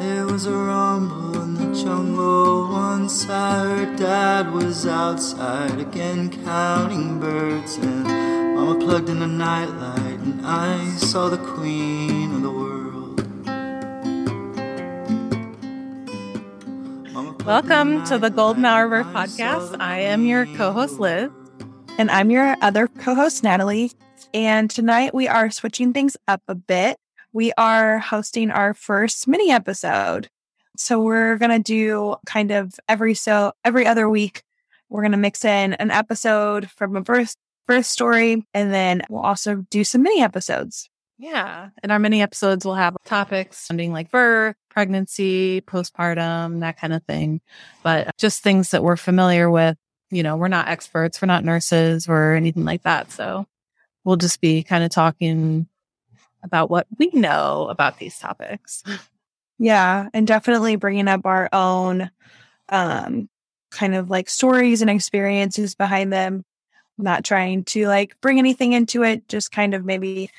There was a rumble in the jungle once I heard dad was outside again counting birds and mama plugged in a nightlight and I saw the queen of the world. Mama plugged in Welcome to the Golden Hour Birth and I saw Podcast. I am your co host, Liz. And I'm your other co host, Natalie. And tonight we are switching things up a bit. We are hosting our first mini episode. So we're going to do kind of every so every other week we're going to mix in an episode from a birth birth story and then we'll also do some mini episodes. Yeah. And our mini episodes will have topics sounding like birth, pregnancy, postpartum, that kind of thing. But just things that we're familiar with. You know, we're not experts, we're not nurses or anything like that. So we'll just be kind of talking about what we know about these topics. Yeah, and definitely bringing up our own um kind of like stories and experiences behind them. Not trying to like bring anything into it, just kind of maybe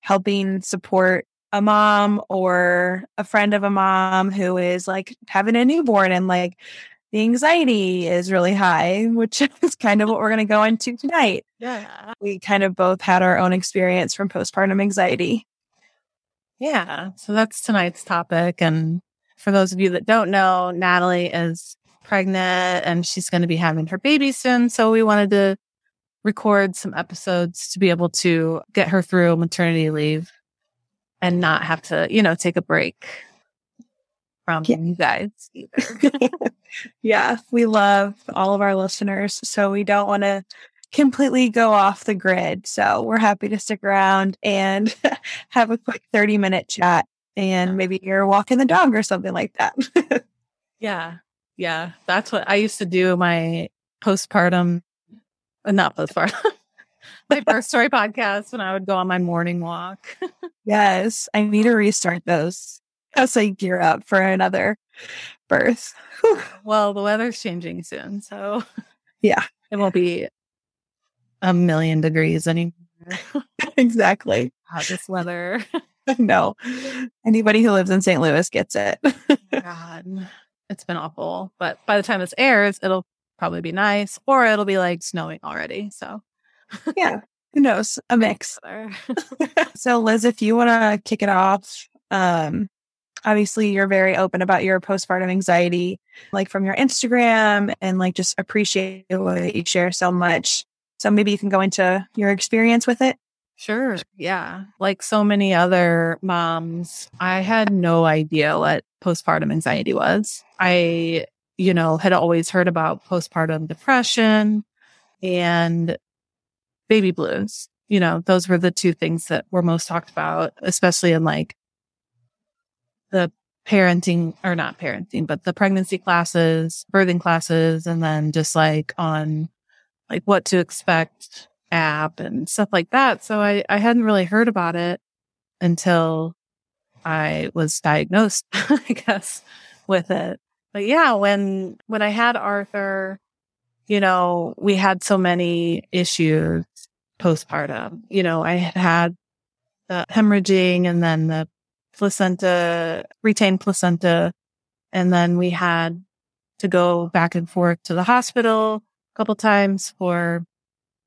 helping support a mom or a friend of a mom who is like having a newborn and like the anxiety is really high, which is kind of what we're going to go into tonight. Yeah. We kind of both had our own experience from postpartum anxiety. Yeah. So that's tonight's topic. And for those of you that don't know, Natalie is pregnant and she's going to be having her baby soon. So we wanted to record some episodes to be able to get her through maternity leave and not have to, you know, take a break from Yeah. you guys either. yeah, we love all of our listeners. So we don't want to completely go off the grid. So we're happy to stick around and have a quick 30 minute chat. And maybe you're walking the dog or something like that. yeah. Yeah. That's what I used to do my postpartum, uh, not postpartum, my birth story podcast when I would go on my morning walk. yes, I need to restart those as I gear up for another birth. Whew. Well, the weather's changing soon, so Yeah. it won't be a million degrees anymore. exactly. Hot this weather. no, anybody who lives in St. Louis gets it. God, it's been awful. But by the time this airs, it'll probably be nice, or it'll be like snowing already. So, yeah, who knows? A mix. So, Liz, if you want to kick it off, um, obviously you're very open about your postpartum anxiety, like from your Instagram, and like just appreciate what you share so much. So maybe you can go into your experience with it. Sure. Yeah. Like so many other moms, I had no idea what postpartum anxiety was. I, you know, had always heard about postpartum depression and baby blues. You know, those were the two things that were most talked about, especially in like the parenting or not parenting, but the pregnancy classes, birthing classes, and then just like on like what to expect app and stuff like that. So I, I hadn't really heard about it until I was diagnosed, I guess, with it. But yeah, when, when I had Arthur, you know, we had so many issues postpartum. You know, I had had the hemorrhaging and then the placenta, retained placenta. And then we had to go back and forth to the hospital a couple times for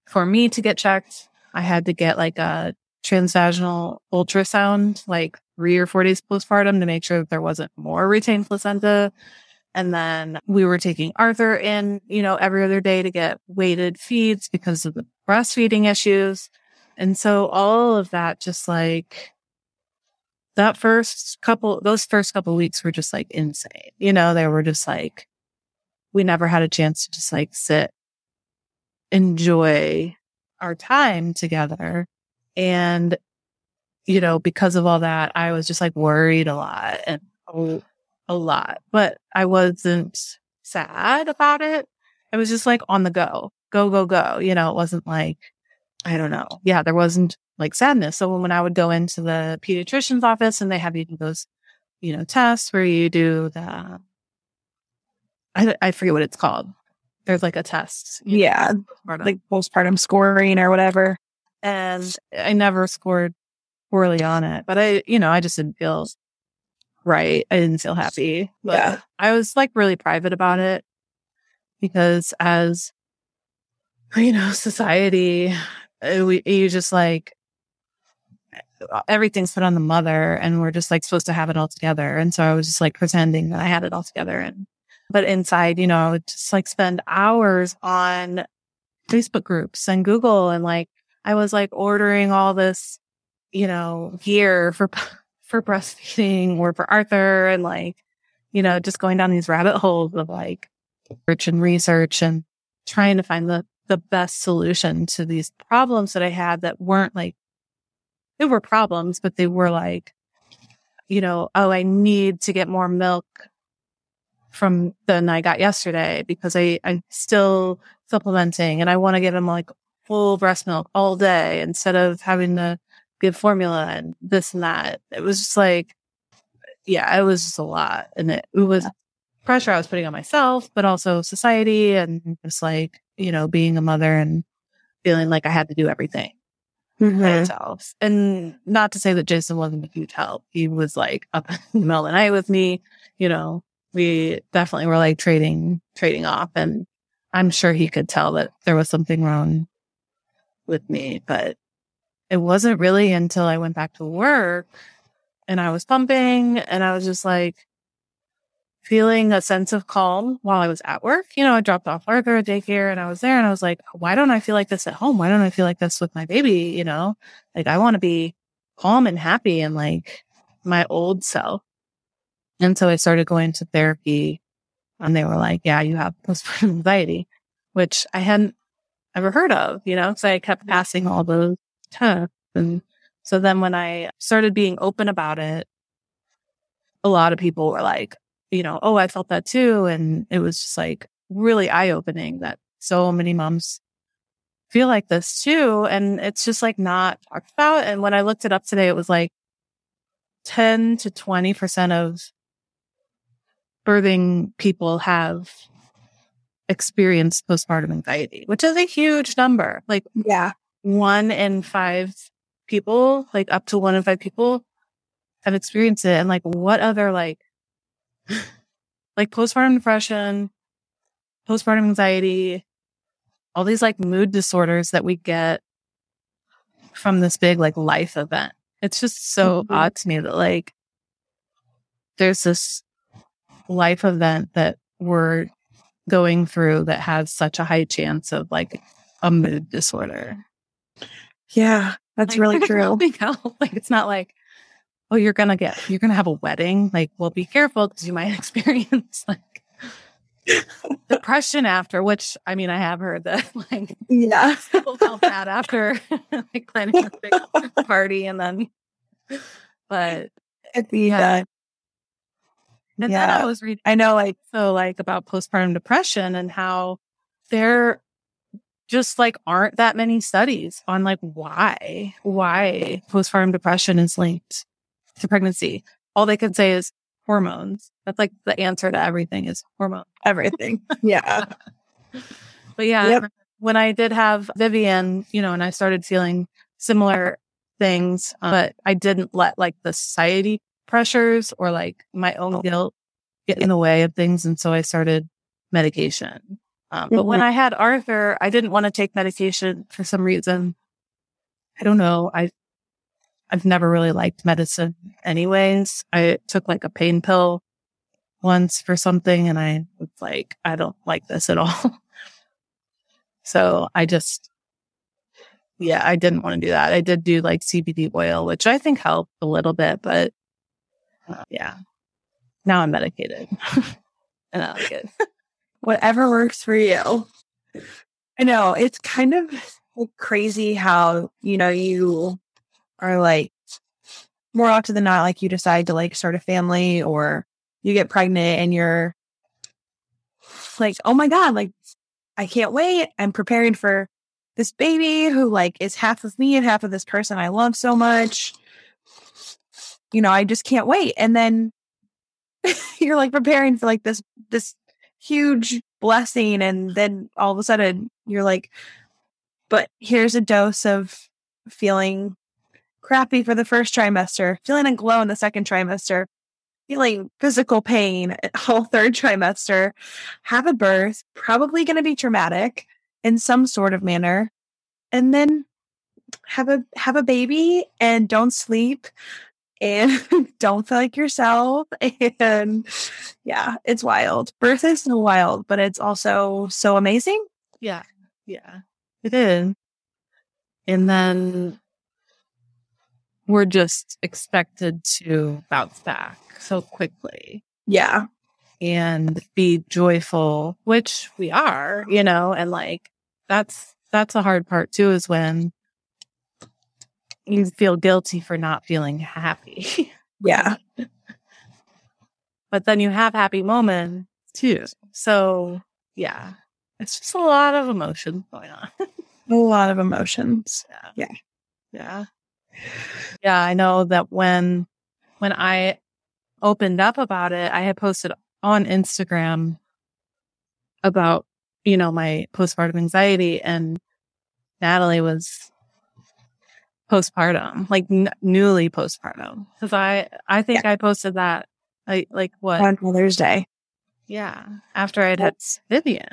for me to get checked. I had to get like a transvaginal ultrasound like three or four days postpartum to make sure that there wasn't more retained placenta. And then we were taking Arthur in, you know, every other day to get weighted feeds because of the breastfeeding issues. And so all of that just like that first couple, those first couple weeks were just like insane. You know, they were just like, we never had a chance to just like sit, enjoy our time together. And, you know, because of all that, I was just like worried a lot and a, a lot, but I wasn't sad about it. I was just like on the go, go, go, go. You know, it wasn't like, I don't know. Yeah, there wasn't like sadness. So when I would go into the pediatrician's office and they have you do those, you know, tests where you do the, I, I forget what it's called. There's like a test. know, Yeah, postpartum. like postpartum scoring or whatever. and I never scored poorly on it. But I, you know, I just didn't feel right. I didn't feel happy. But Yeah. I was like really private about it because as you know, society, Uh, we you just like uh, everything's put on the mother and we're just like supposed to have it all together. And so I was just like pretending that I had it all together. And, but inside, you know, I would just like spend hours on Facebook groups and Google and like, I was like ordering all this, you know, gear for, for breastfeeding or for Arthur and like, you know, just going down these rabbit holes of like research and research and trying to find the, the best solution to these problems that I had that weren't like they were problems, but they were like, you know, oh, I need to get more milk from than I got yesterday because I, I'm still supplementing and I want to give him like full breast milk all day instead of having to give formula and this and that. It was just like, yeah, it was just a lot. And it, it was pressure I was putting on myself, but also society and just like, you know, being a mother and feeling like I had to do everything by Mhm. itself. And not to say that Jason wasn't a huge help. He was like up in the middle of the night with me. You know, we definitely were like trading, trading off. And I'm sure he could tell that there was something wrong with me, but it wasn't really until I went back to work and I was pumping and I was just like feeling a sense of calm while I was at work. You know, I dropped off Arthur at daycare and I was there and I was like, why don't I feel like this at home? Why don't I feel like this with my baby? You know, like I want to be calm and happy and like my old self. And so I started going to therapy and they were like, yeah, you have postpartum anxiety, which I hadn't ever heard of, you know, so I kept mm-hmm. passing all those tests. And so then when I started being open about it, a lot of people were like, you know, oh, I felt that too. And it was just like really eye opening that so many moms feel like this too. And it's just like not talked about. And when I looked it up today, it was like 10 to 20% of birthing people have experienced postpartum anxiety, which is a huge number. Like Yeah. one in five people, like up to one in five people have experienced it. And like what other like, like postpartum depression, postpartum anxiety, all these like mood disorders that we get from this big like life event. It's just so Mhm. odd to me that like there's this life event that we're going through that has such a high chance of like a mood disorder. Yeah. That's Like, really true. like it's not like, oh, you're gonna get, you're gonna have a wedding. Like, well, be careful because you might experience like depression after. Which I mean, I have heard that like Yeah. people felt bad after like planning a big party and then, but It'd be Yeah. that. and then Yeah. I was reading I know, like, so like about postpartum depression and how there just like aren't that many studies on like why why postpartum depression is linked to pregnancy. All they can say is hormones. That's like the answer to everything is hormones everything. Yeah. but yeah Yep. when i did have vivian you know and i started feeling similar things uh, but i didn't let like the society pressures or like my own guilt get in the way of things and so i started medication. Um, but when i had arthur i didn't want to take medication for some reason. I don't know. I i've never really liked medicine anyways. I took like a pain pill once for something and i was like i don't like this at all. So i just yeah i didn't want to do that. I did do like cbd oil which i think helped a little bit but uh, yeah. Now i'm medicated. And i like it. Whatever works for you. I know it's kind of crazy how, you know, you are like more often than not, like you decide to like start a family or you get pregnant and you're like, oh my God, like I can't wait. I'm preparing for this baby who like is half of me and half of this person I love so much. You know, I just can't wait. And then you're like preparing for like this this huge blessing and then all of a sudden you're like but here's a dose of feeling crappy for the first trimester, feeling a glow in the second trimester, feeling physical pain whole third trimester, have a birth, probably going to be traumatic in some sort of manner, and then have a have a baby and don't sleep and don't feel like yourself and yeah it's wild birth is so wild but it's also so amazing Yeah. Yeah. It is. And then we're just expected to bounce back so quickly yeah and be joyful, which we are, you know, and like that's that's a hard part too is when you feel guilty for not feeling happy. yeah but then you have happy moments too. So, yeah. It's just a lot of emotion going on. a lot of emotions Yeah. Yeah. Yeah, I know that when when I opened up about it, I had posted on Instagram about, you know, my postpartum anxiety and Natalie was postpartum, like n- newly postpartum. Cuz I I think I posted that like like what? on mother's day yeah, after I'd had Vivian.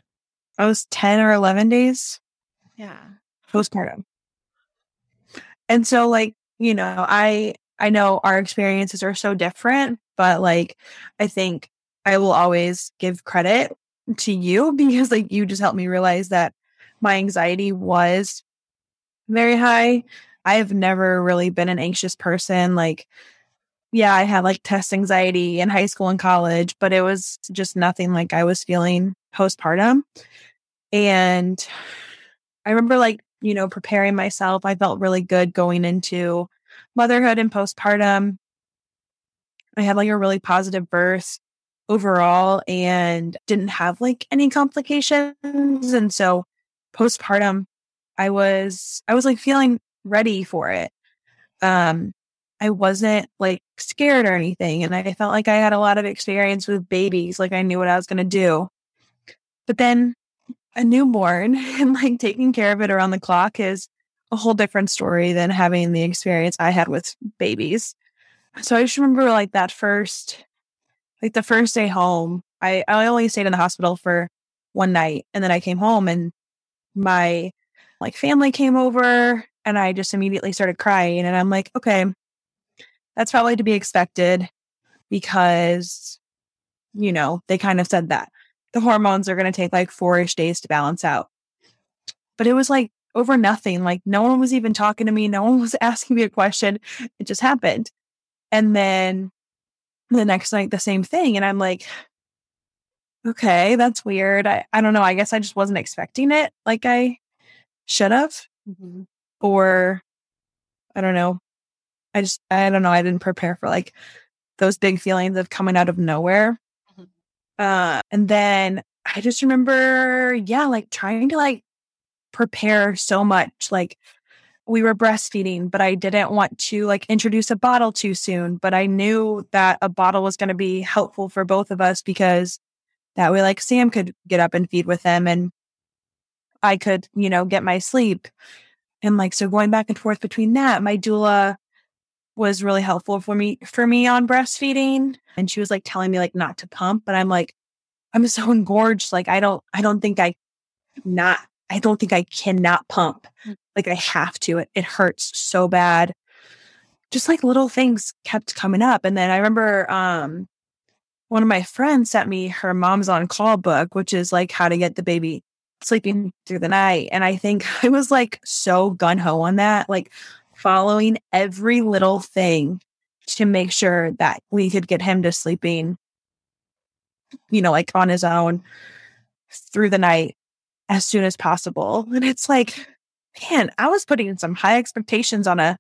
i was 10 or 11 days Yeah. postpartum and so like you know i i know our experiences are so different but like i think i will always give credit to you because like you just helped me realize that my anxiety was very high. I have never really been an anxious person like yeah i had like test anxiety in high school and college but it was just nothing like i was feeling postpartum. And i remember like you know, preparing myself. I felt really good going into motherhood and postpartum. I had like a really positive birth overall and didn't have like any complications. And so postpartum, I was, I was like feeling ready for it. Um, I wasn't like scared or anything. And I felt like I had a lot of experience with babies. Like I knew what I was going to do. But then a newborn and like taking care of it around the clock is a whole different story than having the experience I had with babies. So I just remember like that first, like the first day home, I, I only stayed in the hospital for one night and then I came home and my like family came over and I just immediately started crying and I'm like, okay, that's probably to be expected because, you know, they kind of said that the hormones are going to take like four ish days to balance out. But it was like over nothing. Like no one was even talking to me. No one was asking me a question. It just happened. And then the next night, the same thing. And I'm like, okay, that's weird. I, I don't know. I guess I just wasn't expecting it like I should have. Mm-hmm. Or I don't know. I just, I don't know. I didn't prepare for like those big feelings of coming out of nowhere. Uh, and then I just remember, yeah, like trying to like prepare so much. Like we were breastfeeding, but I didn't want to like introduce a bottle too soon. But I knew that a bottle was going to be helpful for both of us because that way, like Sam could get up and feed with him and I could, you know, get my sleep. And like, so going back and forth between that, my doula was really helpful for me, for me on breastfeeding. And she was like telling me like not to pump, but I'm like, I'm so engorged. Like, I don't, I don't think I not, I don't think I cannot pump. Like I have to. It, it hurts so bad. Just like little things kept coming up. And then I remember um one of my friends sent me her mom's on call book, which is like how to get the baby sleeping through the night. And I think I was like so gun ho on that, like following every little thing to make sure that we could get him to sleeping, you know, like on his own through the night as soon as possible. And it's like, man, I was putting some high expectations on a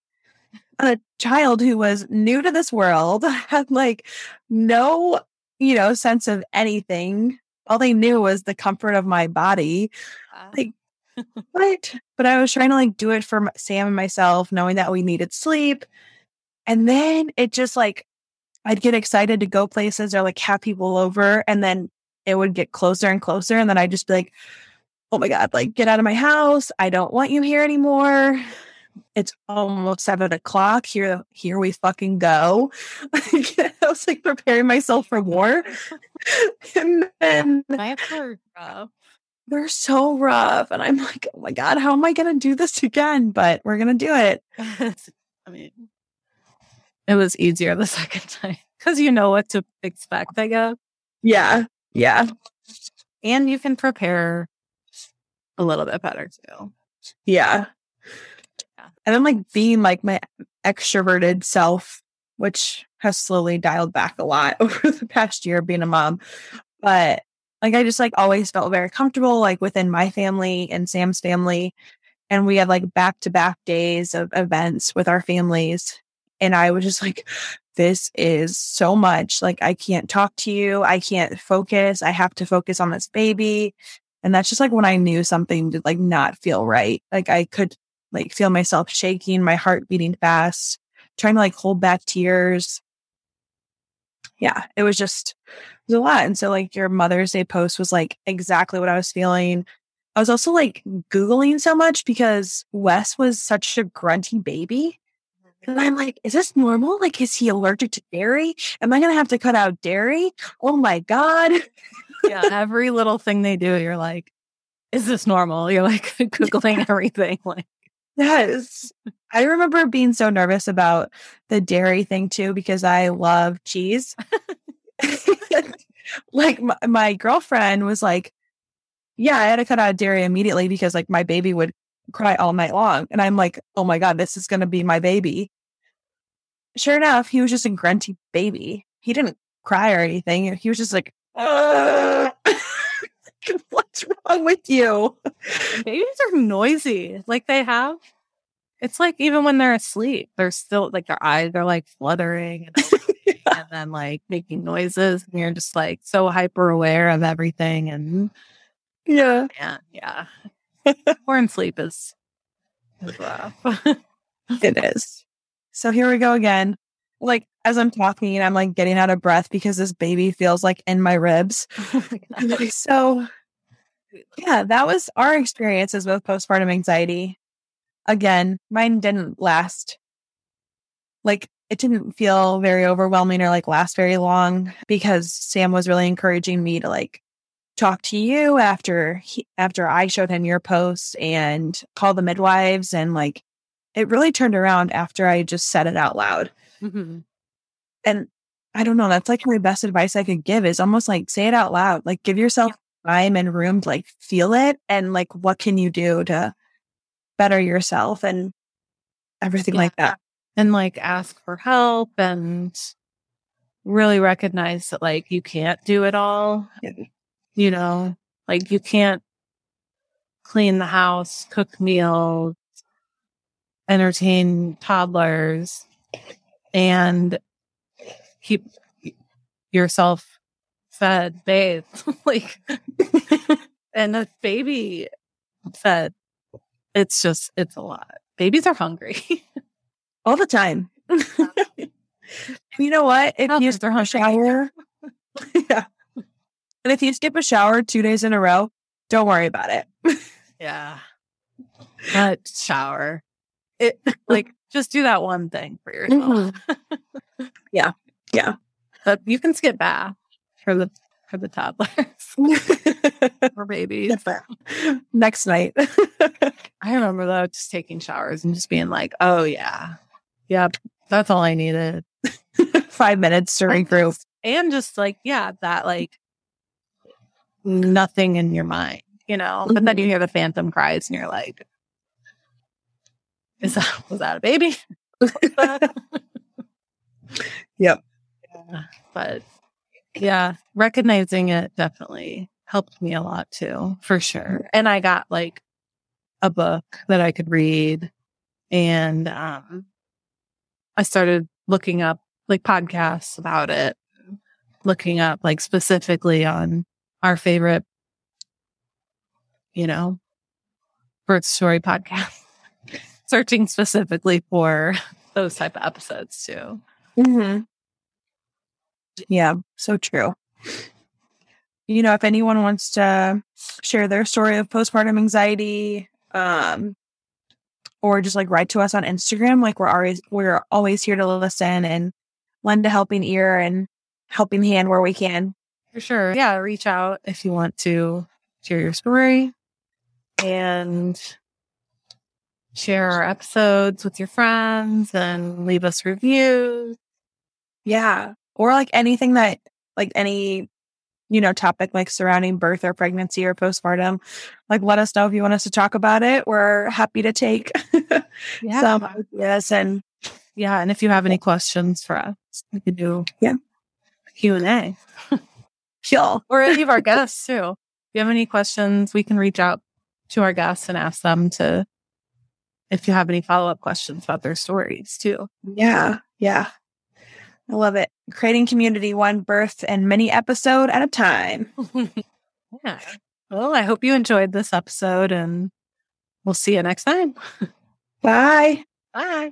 on a child who was new to this world, had like no, you know, sense of anything. All they knew was the comfort of my body. Uh-huh. Like, what? But I was trying to like do it for Sam and myself, knowing that we needed sleep. And then it just like, I'd get excited to go places or like have people over, and then it would get closer and closer. And then I'd just be like, oh my God, like get out of my house. I don't want you here anymore. it's almost seven o'clock. Here, here we fucking go. I was like preparing myself for war. and then Nights are rough. They're so rough. And I'm like, oh my God, how am I going to do this again? But we're going to do it. I mean, it was easier the second time because you know what to expect, I guess. Yeah. Yeah. And you can prepare a little bit better too. Yeah. Yeah. And I'm like being like my extroverted self, which has slowly dialed back a lot over the past year being a mom. But like I just like always felt very comfortable like within my family and Sam's family. And we had like back to back days of events with our families. And I was just like, this is so much. Like I can't talk to you. I can't focus. I have to focus on this baby. And that's just like when I knew something did like not feel right. Like I could like feel myself shaking, my heart beating fast, trying to like hold back tears. Yeah, it was just it was a lot. And so like your Mother's Day post was like exactly what I was feeling. I was also like Googling so much because Wes was such a grunty baby. And I'm like, is this normal? Like, is he allergic to dairy? Am I going to have to cut out dairy? Oh my God. Yeah. Every little thing they do, you're like, is this normal? You're like Googling everything. Like, Yes. I remember being so nervous about the dairy thing too because I love cheese. like my, my girlfriend was like, "Yeah, I had to cut out dairy immediately because like my baby would cry all night long." And I'm like, "Oh my god, this is going to be my baby." Sure enough, he was just a grunty baby. He didn't cry or anything. He was just like. "What's wrong with you?" babies are noisy. Like they have, it's like even when they're asleep, they're still like their eyes are like fluttering and, and then like making noises. And you're just like so hyper aware of everything. And Yeah. yeah, yeah. Porn sleep is, is rough. It is. So here we go again. Like as I'm talking, I'm like getting out of breath because this baby feels like in my ribs. Oh my so yeah, that was our experiences with postpartum anxiety. Again, mine didn't last. Like it didn't feel very overwhelming or like last very long because Sam was really encouraging me to like talk to you after he, after I showed him your post and call the midwives and like it really turned around after I just said it out loud. Mhm. And I don't know, that's like my best advice I could give is almost like say it out loud. Like give yourself time and room to like feel it and like what can you do to better yourself and everything like that. And like ask for help and really recognize that like you can't do it all. Yeah. You know, like you can't clean the house, cook meals, entertain toddlers, and keep yourself fed, bathed, like, and a baby fed. It's just, it's a lot. Babies are hungry. All the time. you know what? If you skip a shower, yeah. And if you skip a shower two days in a row, don't worry about it. Yeah. But shower. It like just do that one thing for yourself. Mm-hmm. Yeah. Yeah. But you can skip bath for the for the toddlers or babies. Next night. I remember though just taking showers and just being like, oh yeah. Yep. That's all I needed. Five minutes to regroup. And just like, yeah, that like nothing in your mind, you know. But then mm-hmm. you hear the phantom cries and you're like, Is that was that a baby? Yep. Yeah, but yeah, recognizing it definitely helped me a lot too, for sure. And I got like a book that I could read and um I started looking up like podcasts about it, looking up like specifically on our favorite you know birth story podcast. Searching specifically for those type of episodes too. Mm-hmm. Yeah, so true. You know, if anyone wants to share their story of postpartum anxiety, um, or just like write to us on Instagram. Like we're always we're always here to listen and lend a helping ear and helping hand where we can. For sure. Yeah, reach out if you want to share your story and share our episodes with your friends and leave us reviews. Yeah. Or like anything that like any you know topic like surrounding birth or pregnancy or postpartum like let us know if you want us to talk about it we're happy to take Yeah. some ideas and yeah. And if you have any questions for us, we can do Yeah. Q and A chill or any of our guests too. If you have any questions, we can reach out to our guests and ask them to if you have any follow up questions about their stories too. yeah yeah i love it creating community one birth and mini episode at a time yeah. Well, I hope you enjoyed this episode and we'll see you next time. bye Bye.